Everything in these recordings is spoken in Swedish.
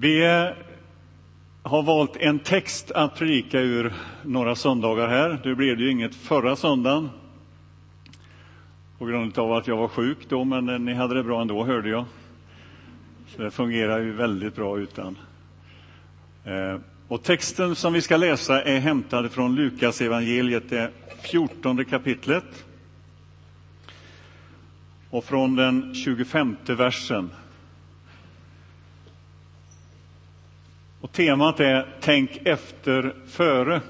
Vi har valt en text att predika ur några söndagar här. Det blev det ju inget förra söndagen på grund av att jag var sjuk då, men ni hade det bra ändå hörde jag. Så det fungerar ju väldigt bra utan. Eh, och texten som vi ska läsa är hämtad från Lukas evangeliet, det 14 kapitlet. Och från den 25 versen. Och temat är Tänk efter före.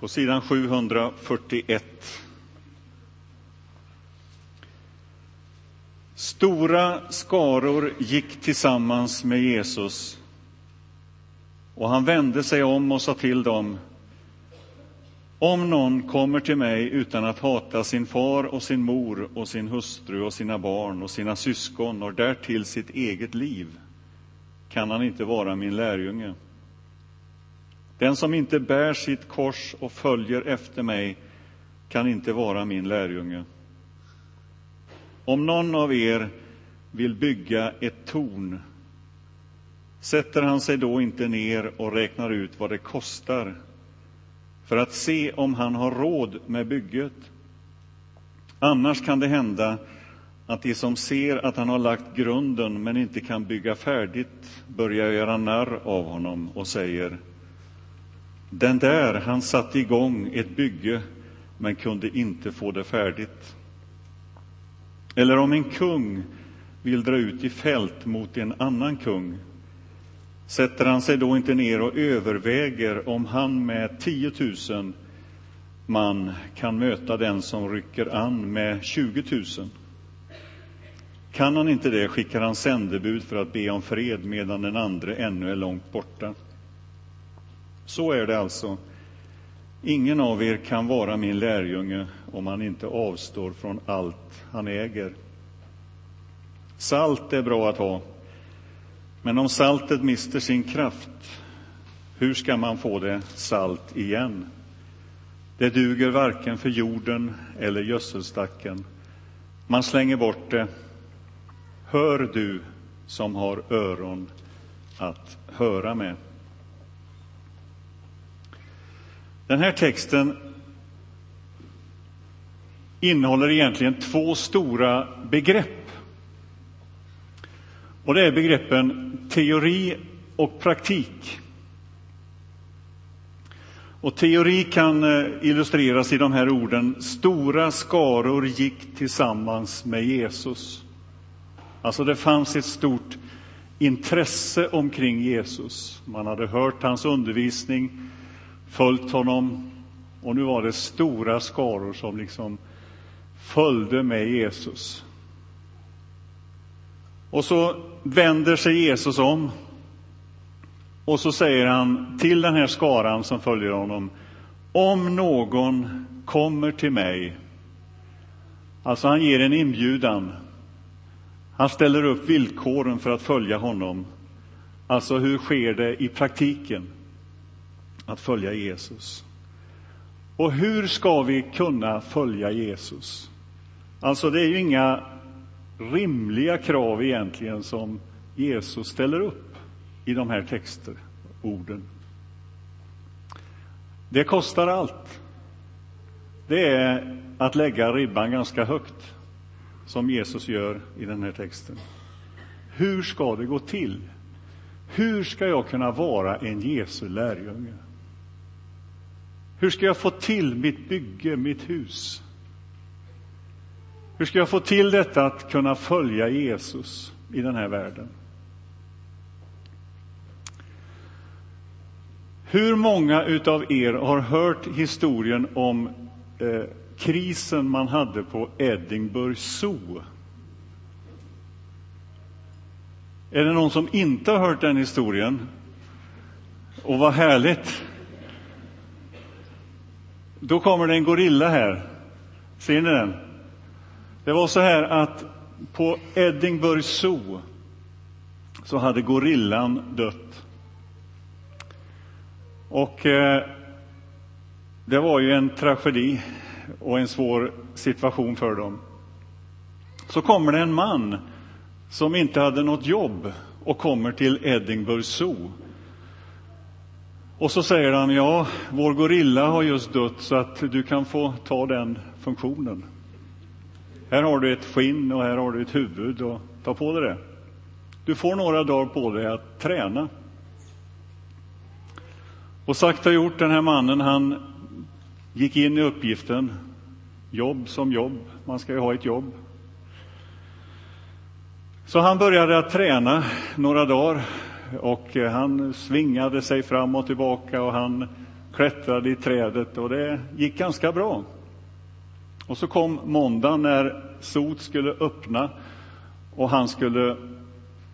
På sidan 741. Stora skaror gick tillsammans med Jesus och han vände sig om och sa till dem om någon kommer till mig utan att hata sin far och sin mor och sin hustru och sina barn och sina syskon och därtill sitt eget liv kan han inte vara min lärjunge. Den som inte bär sitt kors och följer efter mig kan inte vara min lärjunge. Om någon av er vill bygga ett torn sätter han sig då inte ner och räknar ut vad det kostar för att se om han har råd med bygget. Annars kan det hända att de som ser att han har lagt grunden men inte kan bygga färdigt börjar göra narr av honom och säger Den där, han satte igång ett bygge men kunde inte få det färdigt. Eller om en kung vill dra ut i fält mot en annan kung sätter han sig då inte ner och överväger om han med 10 000 man kan möta den som rycker an med 20 000. Kan han inte det skickar han sändebud för att be om fred medan den andre ännu är långt borta. Så är det alltså. Ingen av er kan vara min lärjunge om han inte avstår från allt han äger. Salt är bra att ha, men om saltet mister sin kraft, hur ska man få det salt igen? Det duger varken för jorden eller gödselstacken. Man slänger bort det. Hör du som har öron att höra med. Den här texten innehåller egentligen två stora begrepp. Och det är begreppen teori och praktik. Och teori kan eh, illustreras i de här orden. Stora skaror gick tillsammans med Jesus. Alltså det fanns ett stort intresse omkring Jesus. Man hade hört hans undervisning, följt honom och nu var det stora skaror som liksom följde med Jesus. Och så vänder sig Jesus om och så säger han till den här skaran som följer honom, om någon kommer till mig, alltså han ger en inbjudan, han ställer upp villkoren för att följa honom. Alltså hur sker det i praktiken att följa Jesus? Och hur ska vi kunna följa Jesus? Alltså det är ju inga rimliga krav egentligen som Jesus ställer upp i de här textorden. Det kostar allt. Det är att lägga ribban ganska högt, som Jesus gör i den här texten. Hur ska det gå till? Hur ska jag kunna vara en Jesu lärjunge? Hur ska jag få till mitt bygge, mitt hus? Hur ska jag få till detta att kunna följa Jesus i den här världen? Hur många av er har hört historien om eh, krisen man hade på Edinburgh Zoo? Är det någon som inte har hört den historien? Och vad härligt! Då kommer det en gorilla här. Ser ni den? Det var så här att på Edinburgh Zoo så hade gorillan dött. Och eh, det var ju en tragedi och en svår situation för dem. Så kommer det en man som inte hade något jobb och kommer till Edinburgh Zoo. Och så säger han, ja, vår gorilla har just dött så att du kan få ta den funktionen. Här har du ett skinn och här har du ett huvud och ta på dig det. Du får några dagar på dig att träna. Och sagt och gjort, den här mannen han gick in i uppgiften. Jobb som jobb, man ska ju ha ett jobb. Så han började att träna några dagar och eh, han svingade sig fram och tillbaka och han klättrade i trädet och det gick ganska bra. Och så kom måndagen när Sot skulle öppna och han skulle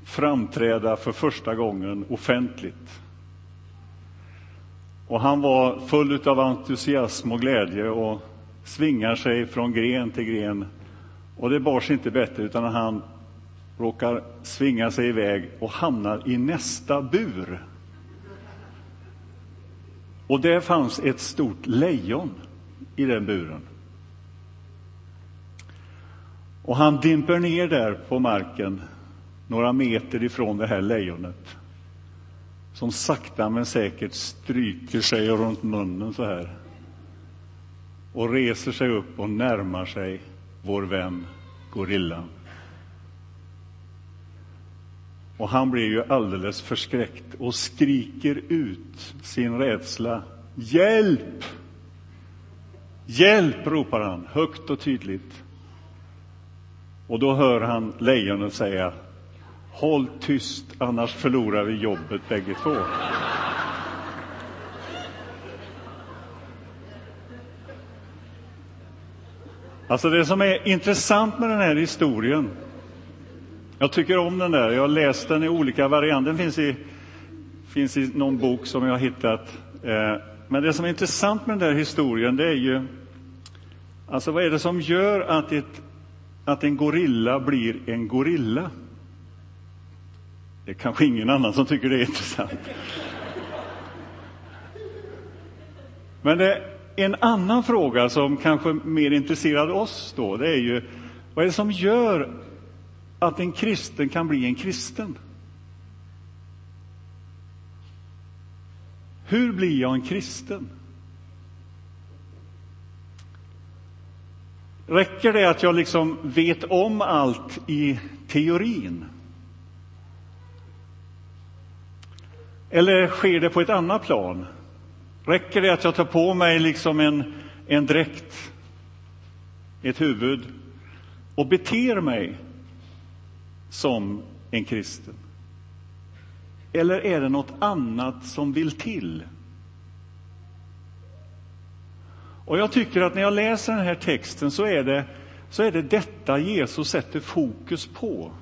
framträda för första gången offentligt. Och han var full av entusiasm och glädje och svingar sig från gren till gren. Och det bar sig inte bättre utan han råkar svinga sig iväg och hamnar i nästa bur. Och där fanns ett stort lejon i den buren. Och han dimper ner där på marken, några meter ifrån det här lejonet som sakta men säkert stryker sig runt munnen så här och reser sig upp och närmar sig vår vän gorillan. Och han blir ju alldeles förskräckt och skriker ut sin rädsla. Hjälp! Hjälp! ropar han högt och tydligt. Och då hör han lejonet säga Håll tyst, annars förlorar vi jobbet bägge två. Alltså det som är intressant med den här historien, jag tycker om den där, jag har läst den i olika varianter, den finns i, finns i någon bok som jag har hittat. Eh, men det som är intressant med den där historien, det är ju, alltså vad är det som gör att, ett, att en gorilla blir en gorilla? Det är kanske ingen annan som tycker det är intressant. Men det, en annan fråga som kanske mer intresserar oss då, det är ju vad är det som gör att en kristen kan bli en kristen? Hur blir jag en kristen? Räcker det att jag liksom vet om allt i teorin? Eller sker det på ett annat plan? Räcker det att jag tar på mig liksom en, en dräkt, ett huvud och beter mig som en kristen? Eller är det något annat som vill till? Och jag tycker att när jag läser den här texten så är det, så är det detta Jesus sätter fokus på.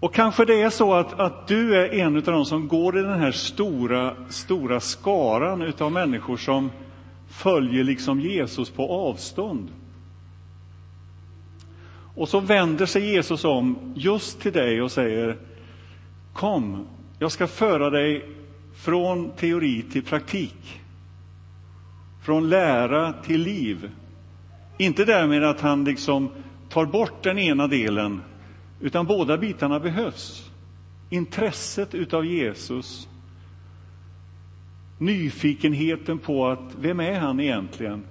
Och kanske det är så att, att du är en av de som går i den här stora, stora skaran av människor som följer liksom Jesus på avstånd. Och så vänder sig Jesus om just till dig och säger Kom, jag ska föra dig från teori till praktik. Från lära till liv. Inte därmed att han liksom tar bort den ena delen utan båda bitarna behövs. Intresset utav Jesus, nyfikenheten på att vem är han egentligen?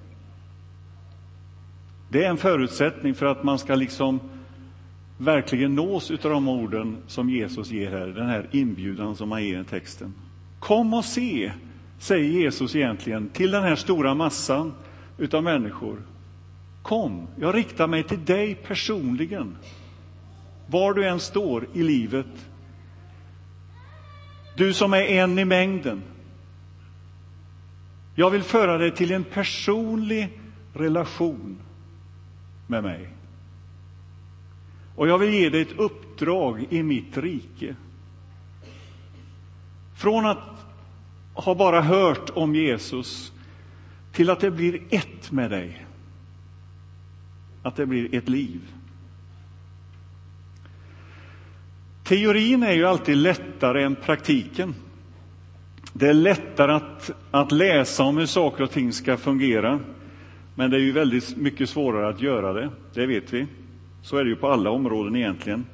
Det är en förutsättning för att man ska liksom verkligen nås utav de orden som Jesus ger här, den här inbjudan som han ger i texten. Kom och se, säger Jesus egentligen till den här stora massan utav människor. Kom, jag riktar mig till dig personligen var du än står i livet. Du som är en i mängden. Jag vill föra dig till en personlig relation med mig. Och jag vill ge dig ett uppdrag i mitt rike. Från att ha bara hört om Jesus till att det blir ett med dig. Att det blir ett liv. Teorin är ju alltid lättare än praktiken. Det är lättare att, att läsa om hur saker och ting ska fungera. Men det är ju väldigt mycket svårare att göra det, det vet vi. Så är det ju på alla områden egentligen.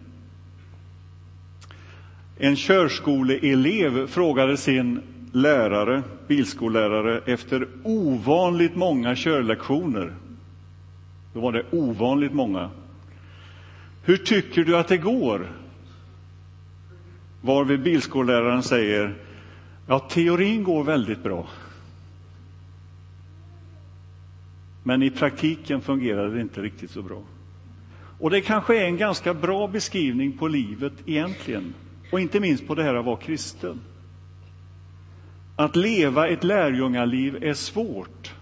En körskoleelev frågade sin lärare, bilskollärare, efter ovanligt många körlektioner. Då var det ovanligt många. Hur tycker du att det går? Varvid bilskolläraren säger, ja, teorin går väldigt bra. Men i praktiken fungerar det inte riktigt så bra. Och det kanske är en ganska bra beskrivning på livet egentligen. Och inte minst på det här att vara kristen. Att leva ett lärjungaliv är svårt.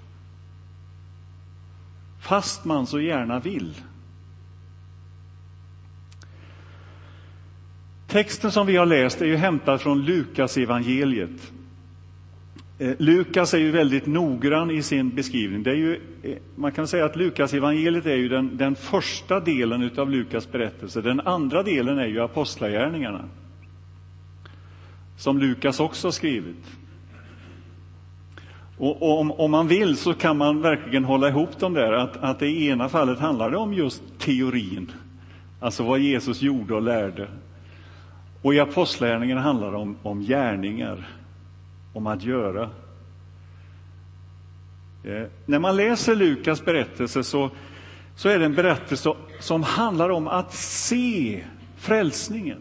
Fast man så gärna vill. Texten som vi har läst är ju hämtad från Lukas evangeliet. Eh, Lukas är ju väldigt noggrann i sin beskrivning. Det är ju, eh, man kan säga att Lukas evangeliet är ju den, den första delen av Lukas berättelse. Den andra delen är ju apostlagärningarna, som Lukas också har skrivit. Och, och om, om, man vill så kan man verkligen hålla ihop dem där, att, att det i ena fallet handlar det om just teorin, alltså vad Jesus gjorde och lärde. Och i apostlagärningarna handlar det om, om gärningar, om att göra. Eh, när man läser Lukas berättelse så, så är det en berättelse som handlar om att se frälsningen.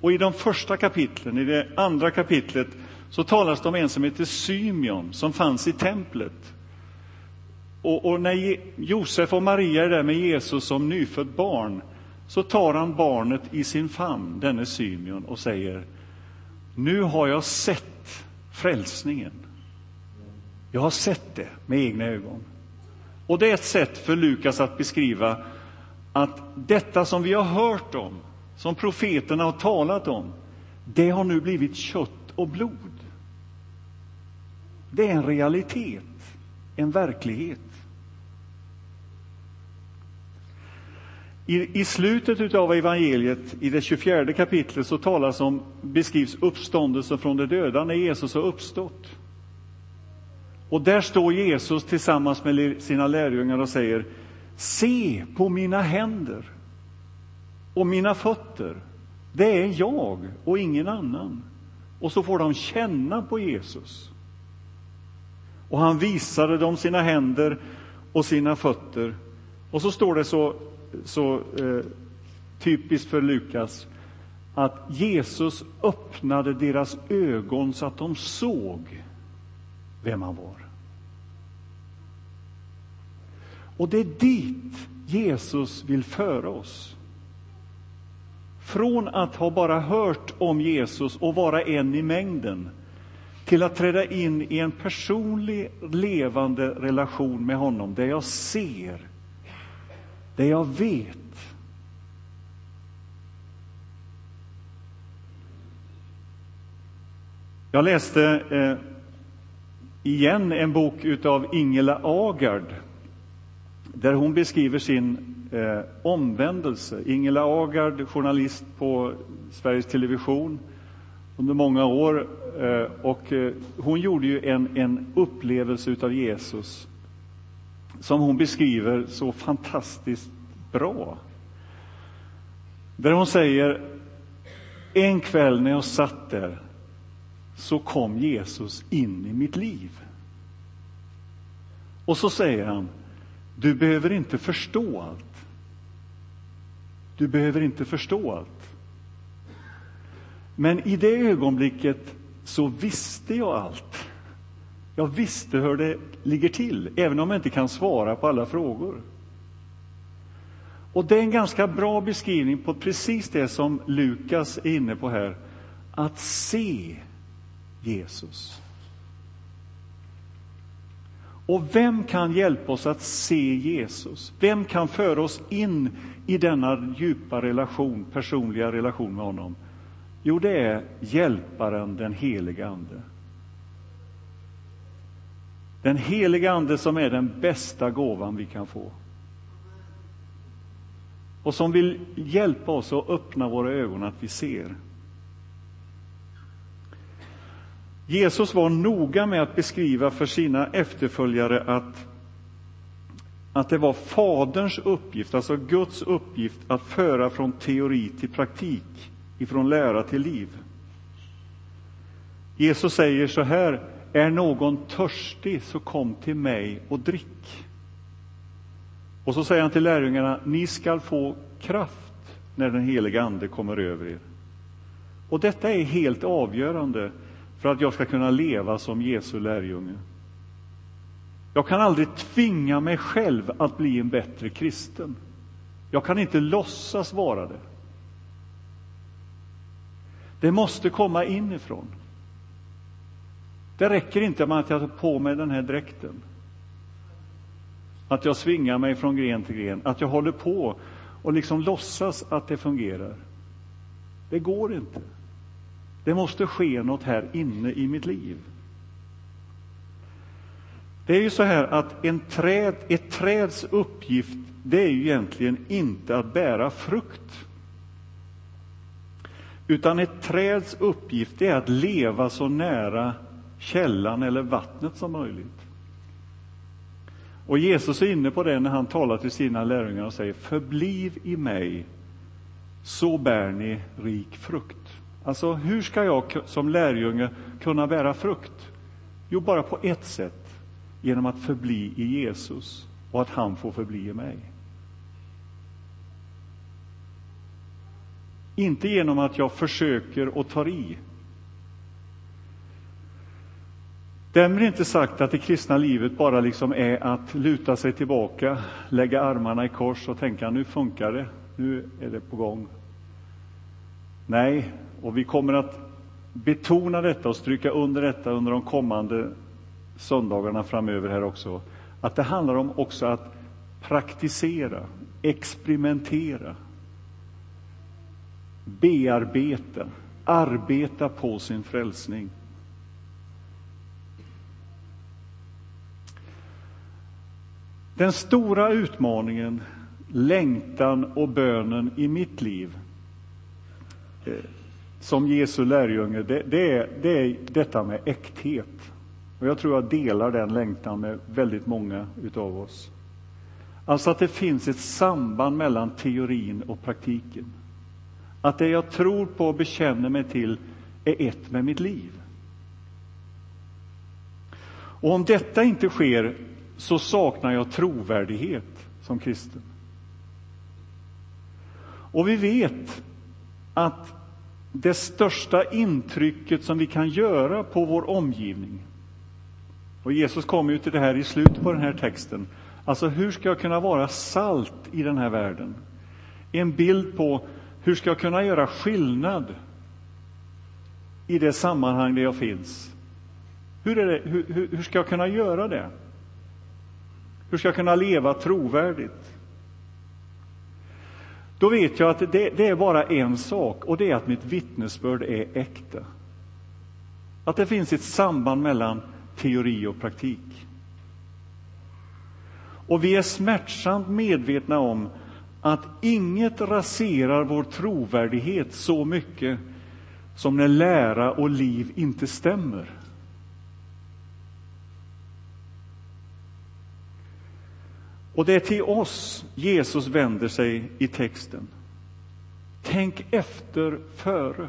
Och i de första kapitlen, i det andra kapitlet, så talas det om en som heter Symeon, som fanns i templet. Och, och när Josef och Maria är där med Jesus som nyfött barn, så tar han barnet i sin famn, denne Symeon, och säger Nu har jag sett frälsningen. Jag har sett det med egna ögon. Och det är ett sätt för Lukas att beskriva att detta som vi har hört om, som profeterna har talat om, det har nu blivit kött och blod. Det är en realitet, en verklighet. I, I slutet av evangeliet, i det 24 kapitlet, så talas om, beskrivs uppståndelsen från de döda när Jesus har uppstått. Och där står Jesus tillsammans med sina lärjungar och säger Se på mina händer och mina fötter. Det är jag och ingen annan. Och så får de känna på Jesus. Och han visade dem sina händer och sina fötter. Och så står det så så eh, typiskt för Lukas att Jesus öppnade deras ögon så att de såg vem han var. Och det är dit Jesus vill föra oss. Från att ha bara hört om Jesus och vara en i mängden till att träda in i en personlig, levande relation med honom där jag ser det jag vet. Jag läste eh, igen en bok av Ingela Agard där hon beskriver sin eh, omvändelse. Ingela Agard, journalist på Sveriges Television under många år. Eh, och, eh, hon gjorde ju en, en upplevelse av Jesus som hon beskriver så fantastiskt bra. Där hon säger, en kväll när jag satt där så kom Jesus in i mitt liv. Och så säger han, du behöver inte förstå allt. Du behöver inte förstå allt. Men i det ögonblicket så visste jag allt. Jag visste hur det ligger till, även om jag inte kan svara på alla frågor. Och det är en ganska bra beskrivning på precis det som Lukas är inne på här. Att se Jesus. Och vem kan hjälpa oss att se Jesus? Vem kan föra oss in i denna djupa relation, personliga relation med honom? Jo, det är Hjälparen, den helige Ande. Den heliga Ande som är den bästa gåvan vi kan få. Och som vill hjälpa oss att öppna våra ögon att vi ser. Jesus var noga med att beskriva för sina efterföljare att att det var Faderns uppgift, alltså Guds uppgift, att föra från teori till praktik, ifrån lära till liv. Jesus säger så här, är någon törstig så kom till mig och drick. Och så säger han till lärjungarna, ni skall få kraft när den heliga Ande kommer över er. Och detta är helt avgörande för att jag ska kunna leva som Jesu lärjunge. Jag kan aldrig tvinga mig själv att bli en bättre kristen. Jag kan inte låtsas vara det. Det måste komma inifrån. Det räcker inte med att jag tar på mig den här dräkten. Att jag svingar mig från gren till gren, att jag håller på och liksom låtsas att det fungerar. Det går inte. Det måste ske något här inne i mitt liv. Det är ju så här att en träd, ett träds uppgift, det är ju egentligen inte att bära frukt. Utan ett träds uppgift är att leva så nära källan eller vattnet som möjligt. Och Jesus är inne på det när han talar till sina lärjungar och säger Förbliv i mig, så bär ni rik frukt. Alltså, hur ska jag som lärjunge kunna bära frukt? Jo, bara på ett sätt, genom att förbli i Jesus och att han får förbli i mig. Inte genom att jag försöker och tar i. Därmed inte sagt att det kristna livet bara liksom är att luta sig tillbaka, lägga armarna i kors och tänka nu funkar det, nu är det på gång. Nej, och vi kommer att betona detta och stryka under detta under de kommande söndagarna framöver här också. Att det handlar om också att praktisera, experimentera, bearbeta, arbeta på sin frälsning. Den stora utmaningen, längtan och bönen i mitt liv eh, som Jesu lärjunge, det, det, är, det är detta med äkthet. Och jag tror jag delar den längtan med väldigt många utav oss. Alltså att det finns ett samband mellan teorin och praktiken. Att det jag tror på och bekänner mig till är ett med mitt liv. Och om detta inte sker så saknar jag trovärdighet som kristen. Och vi vet att det största intrycket som vi kan göra på vår omgivning. Och Jesus kommer ju till det här i slutet på den här texten. Alltså, hur ska jag kunna vara salt i den här världen? En bild på hur ska jag kunna göra skillnad i det sammanhang där jag finns? Hur, är det, hur, hur ska jag kunna göra det? Hur ska jag kunna leva trovärdigt? Då vet jag att det, det, är bara en sak och det är att mitt vittnesbörd är äkta. Att det finns ett samband mellan teori och praktik. Och vi är smärtsamt medvetna om att inget raserar vår trovärdighet så mycket som när lära och liv inte stämmer. Och det är till oss Jesus vänder sig i texten. Tänk efter före.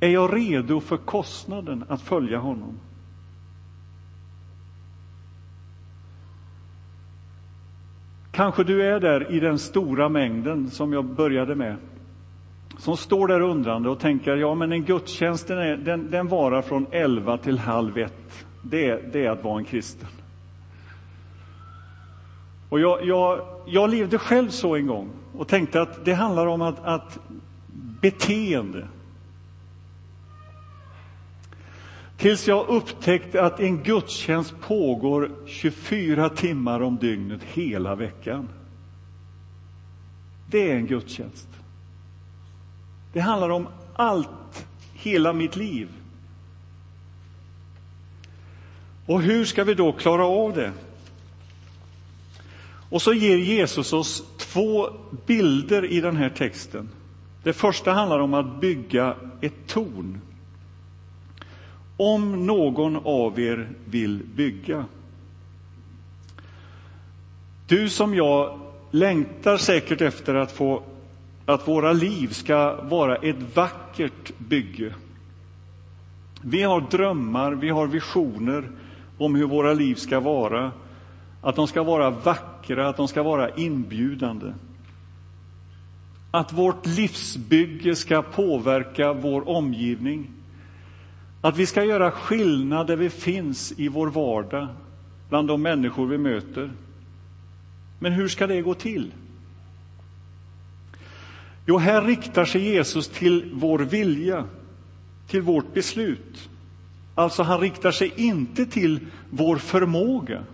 Är jag redo för kostnaden att följa honom? Kanske du är där i den stora mängden som jag började med. Som står där undrande och tänker, ja men en gudstjänst den, den, den varar från elva till halv ett. Det, det är att vara en kristen. Och jag, jag, jag levde själv så en gång och tänkte att det handlar om att, att beteende. Tills jag upptäckte att en gudstjänst pågår 24 timmar om dygnet hela veckan. Det är en gudstjänst. Det handlar om allt, hela mitt liv. Och hur ska vi då klara av det? Och så ger Jesus oss två bilder i den här texten. Det första handlar om att bygga ett torn. Om någon av er vill bygga. Du som jag längtar säkert efter att få att våra liv ska vara ett vackert bygge. Vi har drömmar, vi har visioner om hur våra liv ska vara. Att de ska vara vackra, att de ska vara inbjudande. Att vårt livsbygge ska påverka vår omgivning. Att vi ska göra skillnad där vi finns i vår vardag, bland de människor vi möter. Men hur ska det gå till? Jo, här riktar sig Jesus till vår vilja, till vårt beslut. Alltså, han riktar sig inte till vår förmåga,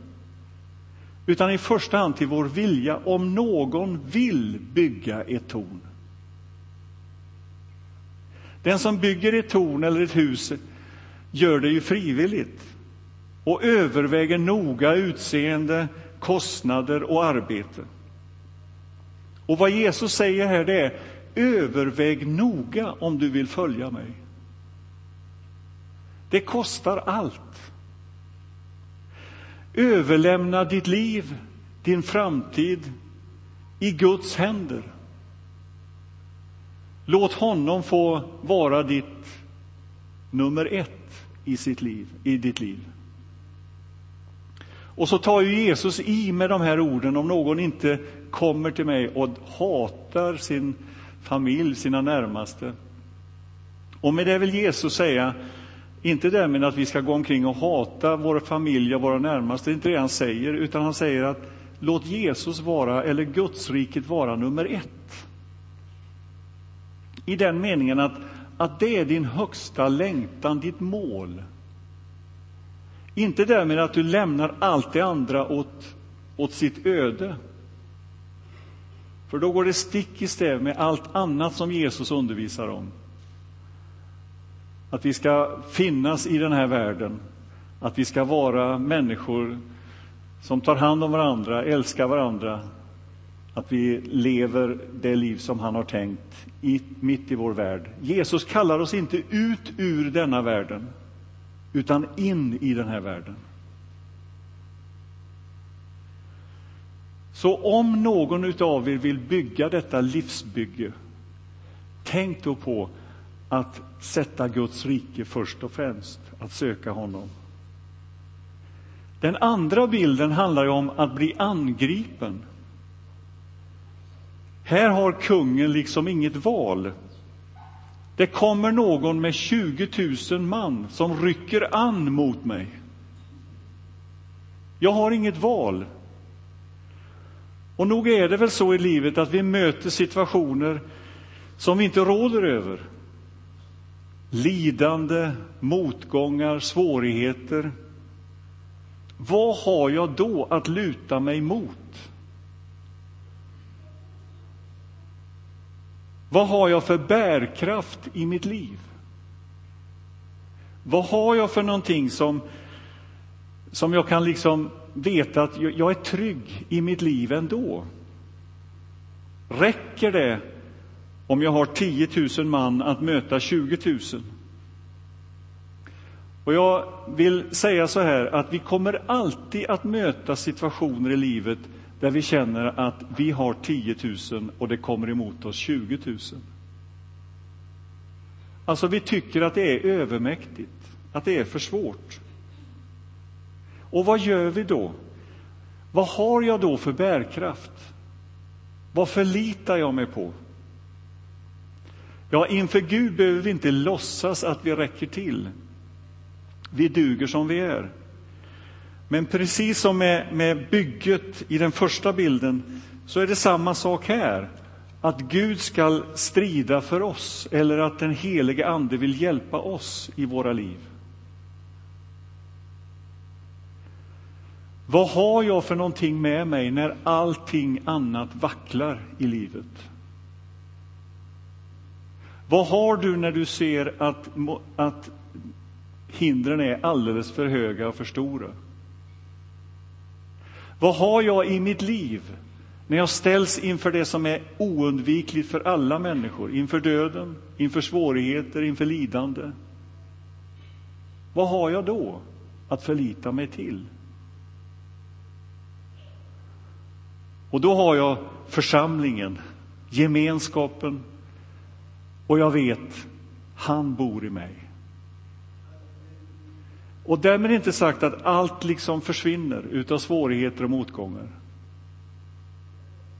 utan i första hand till vår vilja, om någon vill bygga ett torn. Den som bygger ett torn eller ett hus gör det ju frivilligt och överväger noga utseende, kostnader och arbete. Och vad Jesus säger här det är överväg noga om du vill följa mig. Det kostar allt. Överlämna ditt liv, din framtid i Guds händer. Låt honom få vara ditt nummer ett i, sitt liv, i ditt liv. Och så tar ju Jesus i med de här orden om någon inte kommer till mig och hatar sin familj, sina närmaste. Och med det vill Jesus säga, inte därmed att vi ska gå omkring och hata vår familj och våra närmaste, det är inte det han säger, utan han säger att låt Jesus vara, eller Gudsriket vara nummer ett. I den meningen att, att det är din högsta längtan, ditt mål. Inte därmed att du lämnar allt det andra åt, åt sitt öde. För då går det stick i stäv med allt annat som Jesus undervisar om. Att vi ska finnas i den här världen, att vi ska vara människor som tar hand om varandra, älskar varandra, att vi lever det liv som han har tänkt i, mitt i vår värld. Jesus kallar oss inte ut ur denna världen, utan in i den här världen. Så om någon av er vill bygga detta livsbygge, tänk då på att sätta Guds rike först och främst, att söka honom. Den andra bilden handlar om att bli angripen. Här har kungen liksom inget val. Det kommer någon med 20 000 man som rycker an mot mig. Jag har inget val. Och nog är det väl så i livet att vi möter situationer som vi inte råder över. Lidande, motgångar, svårigheter. Vad har jag då att luta mig mot? Vad har jag för bärkraft i mitt liv? Vad har jag för någonting som, som jag kan liksom veta att jag är trygg i mitt liv ändå? Räcker det om jag har 10 000 man att möta 20 000? Och jag vill säga så här att vi kommer alltid att möta situationer i livet där vi känner att vi har 10 000 och det kommer emot oss 20 000. Alltså, vi tycker att det är övermäktigt, att det är för svårt. Och vad gör vi då? Vad har jag då för bärkraft? Vad förlitar jag mig på? Ja, inför Gud behöver vi inte låtsas att vi räcker till. Vi duger som vi är. Men precis som med, med bygget i den första bilden så är det samma sak här. Att Gud ska strida för oss eller att den helige Ande vill hjälpa oss i våra liv. Vad har jag för någonting med mig när allting annat vacklar i livet? Vad har du när du ser att, att hindren är alldeles för höga och för stora? Vad har jag i mitt liv när jag ställs inför det som är oundvikligt för alla människor, inför döden, inför svårigheter, inför lidande? Vad har jag då att förlita mig till? Och då har jag församlingen, gemenskapen och jag vet, han bor i mig. Och därmed inte sagt att allt liksom försvinner utav svårigheter och motgångar.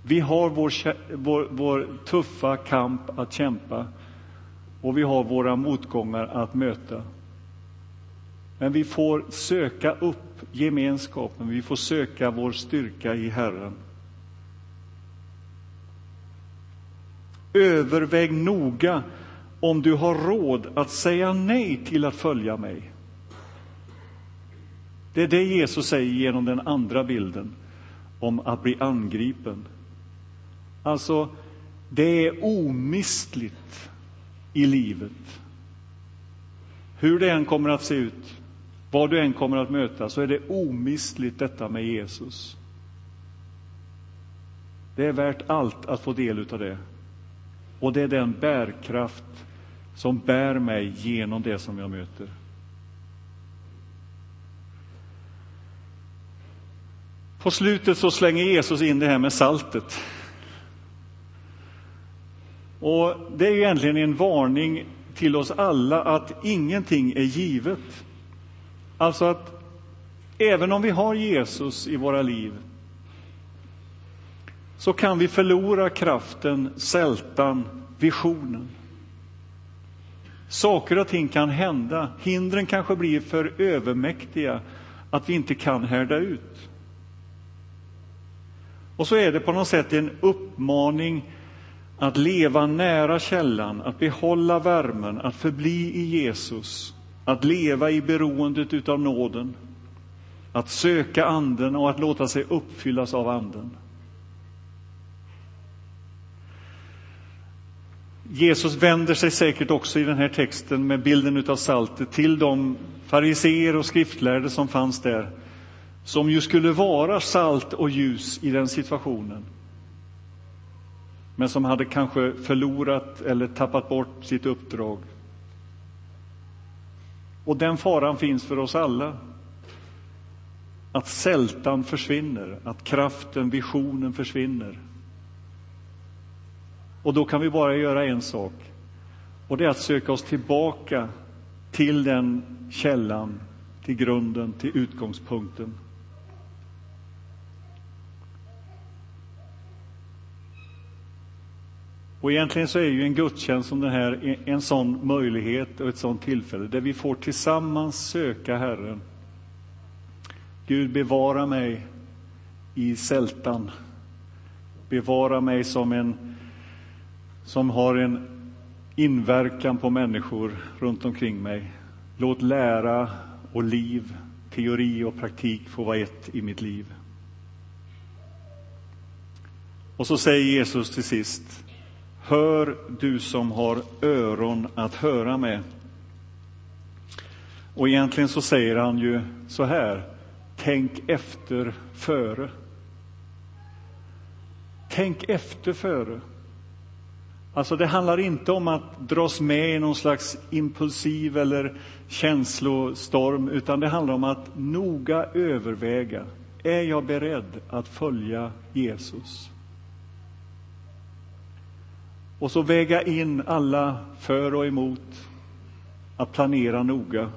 Vi har vår, vår, vår, tuffa kamp att kämpa och vi har våra motgångar att möta. Men vi får söka upp gemenskapen, vi får söka vår styrka i Herren. Överväg noga om du har råd att säga nej till att följa mig. Det är det Jesus säger genom den andra bilden om att bli angripen. Alltså, det är omistligt i livet. Hur det än kommer att se ut, vad du än kommer att möta, så är det omistligt detta med Jesus. Det är värt allt att få del av det. Och det är den bärkraft som bär mig genom det som jag möter. På slutet så slänger Jesus in det här med saltet. Och Det är egentligen en varning till oss alla att ingenting är givet. Alltså att även om vi har Jesus i våra liv så kan vi förlora kraften, sältan, visionen. Saker och ting kan hända. Hindren kanske blir för övermäktiga att vi inte kan härda ut. Och så är det på något sätt en uppmaning att leva nära källan, att behålla värmen, att förbli i Jesus, att leva i beroendet utav nåden, att söka Anden och att låta sig uppfyllas av Anden. Jesus vänder sig säkert också i den här texten med bilden av saltet till de fariseer och skriftlärde som fanns där, som ju skulle vara salt och ljus i den situationen men som hade kanske förlorat eller tappat bort sitt uppdrag. Och den faran finns för oss alla. Att sältan försvinner, att kraften, visionen försvinner. Och då kan vi bara göra en sak, och det är att söka oss tillbaka till den källan, till grunden, till utgångspunkten. Och egentligen så är ju en gudstjänst som den här en sån möjlighet och ett sånt tillfälle där vi får tillsammans söka Herren. Gud, bevara mig i sältan. Bevara mig som en som har en inverkan på människor runt omkring mig. Låt lära och liv, teori och praktik få vara ett i mitt liv. Och så säger Jesus till sist Hör du som har öron att höra med. Och egentligen så säger han ju så här, tänk efter före. Tänk efter före. Alltså det handlar inte om att dras med i någon slags impulsiv eller känslostorm, utan det handlar om att noga överväga. Är jag beredd att följa Jesus? Och så väga in alla för och emot, att planera noga.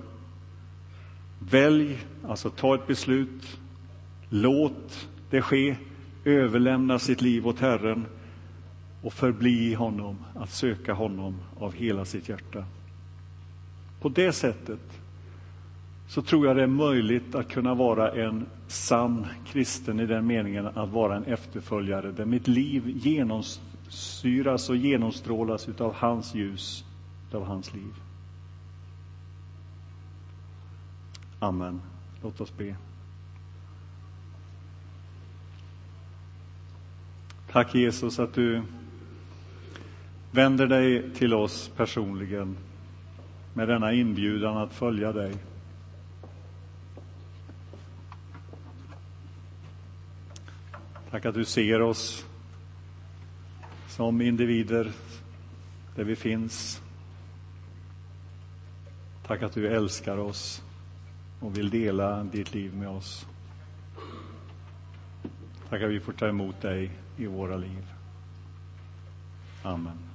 Välj, alltså ta ett beslut, låt det ske, överlämna sitt liv åt Herren och förbli i honom, att söka honom av hela sitt hjärta. På det sättet så tror jag det är möjligt att kunna vara en sann kristen i den meningen att vara en efterföljare där mitt liv genomsyras och genomstrålas av hans ljus, av hans liv. Amen. Låt oss be. Tack Jesus att du vänder dig till oss personligen med denna inbjudan att följa dig. Tack att du ser oss som individer där vi finns. Tack att du älskar oss och vill dela ditt liv med oss. Tack att vi får ta emot dig i våra liv. Amen.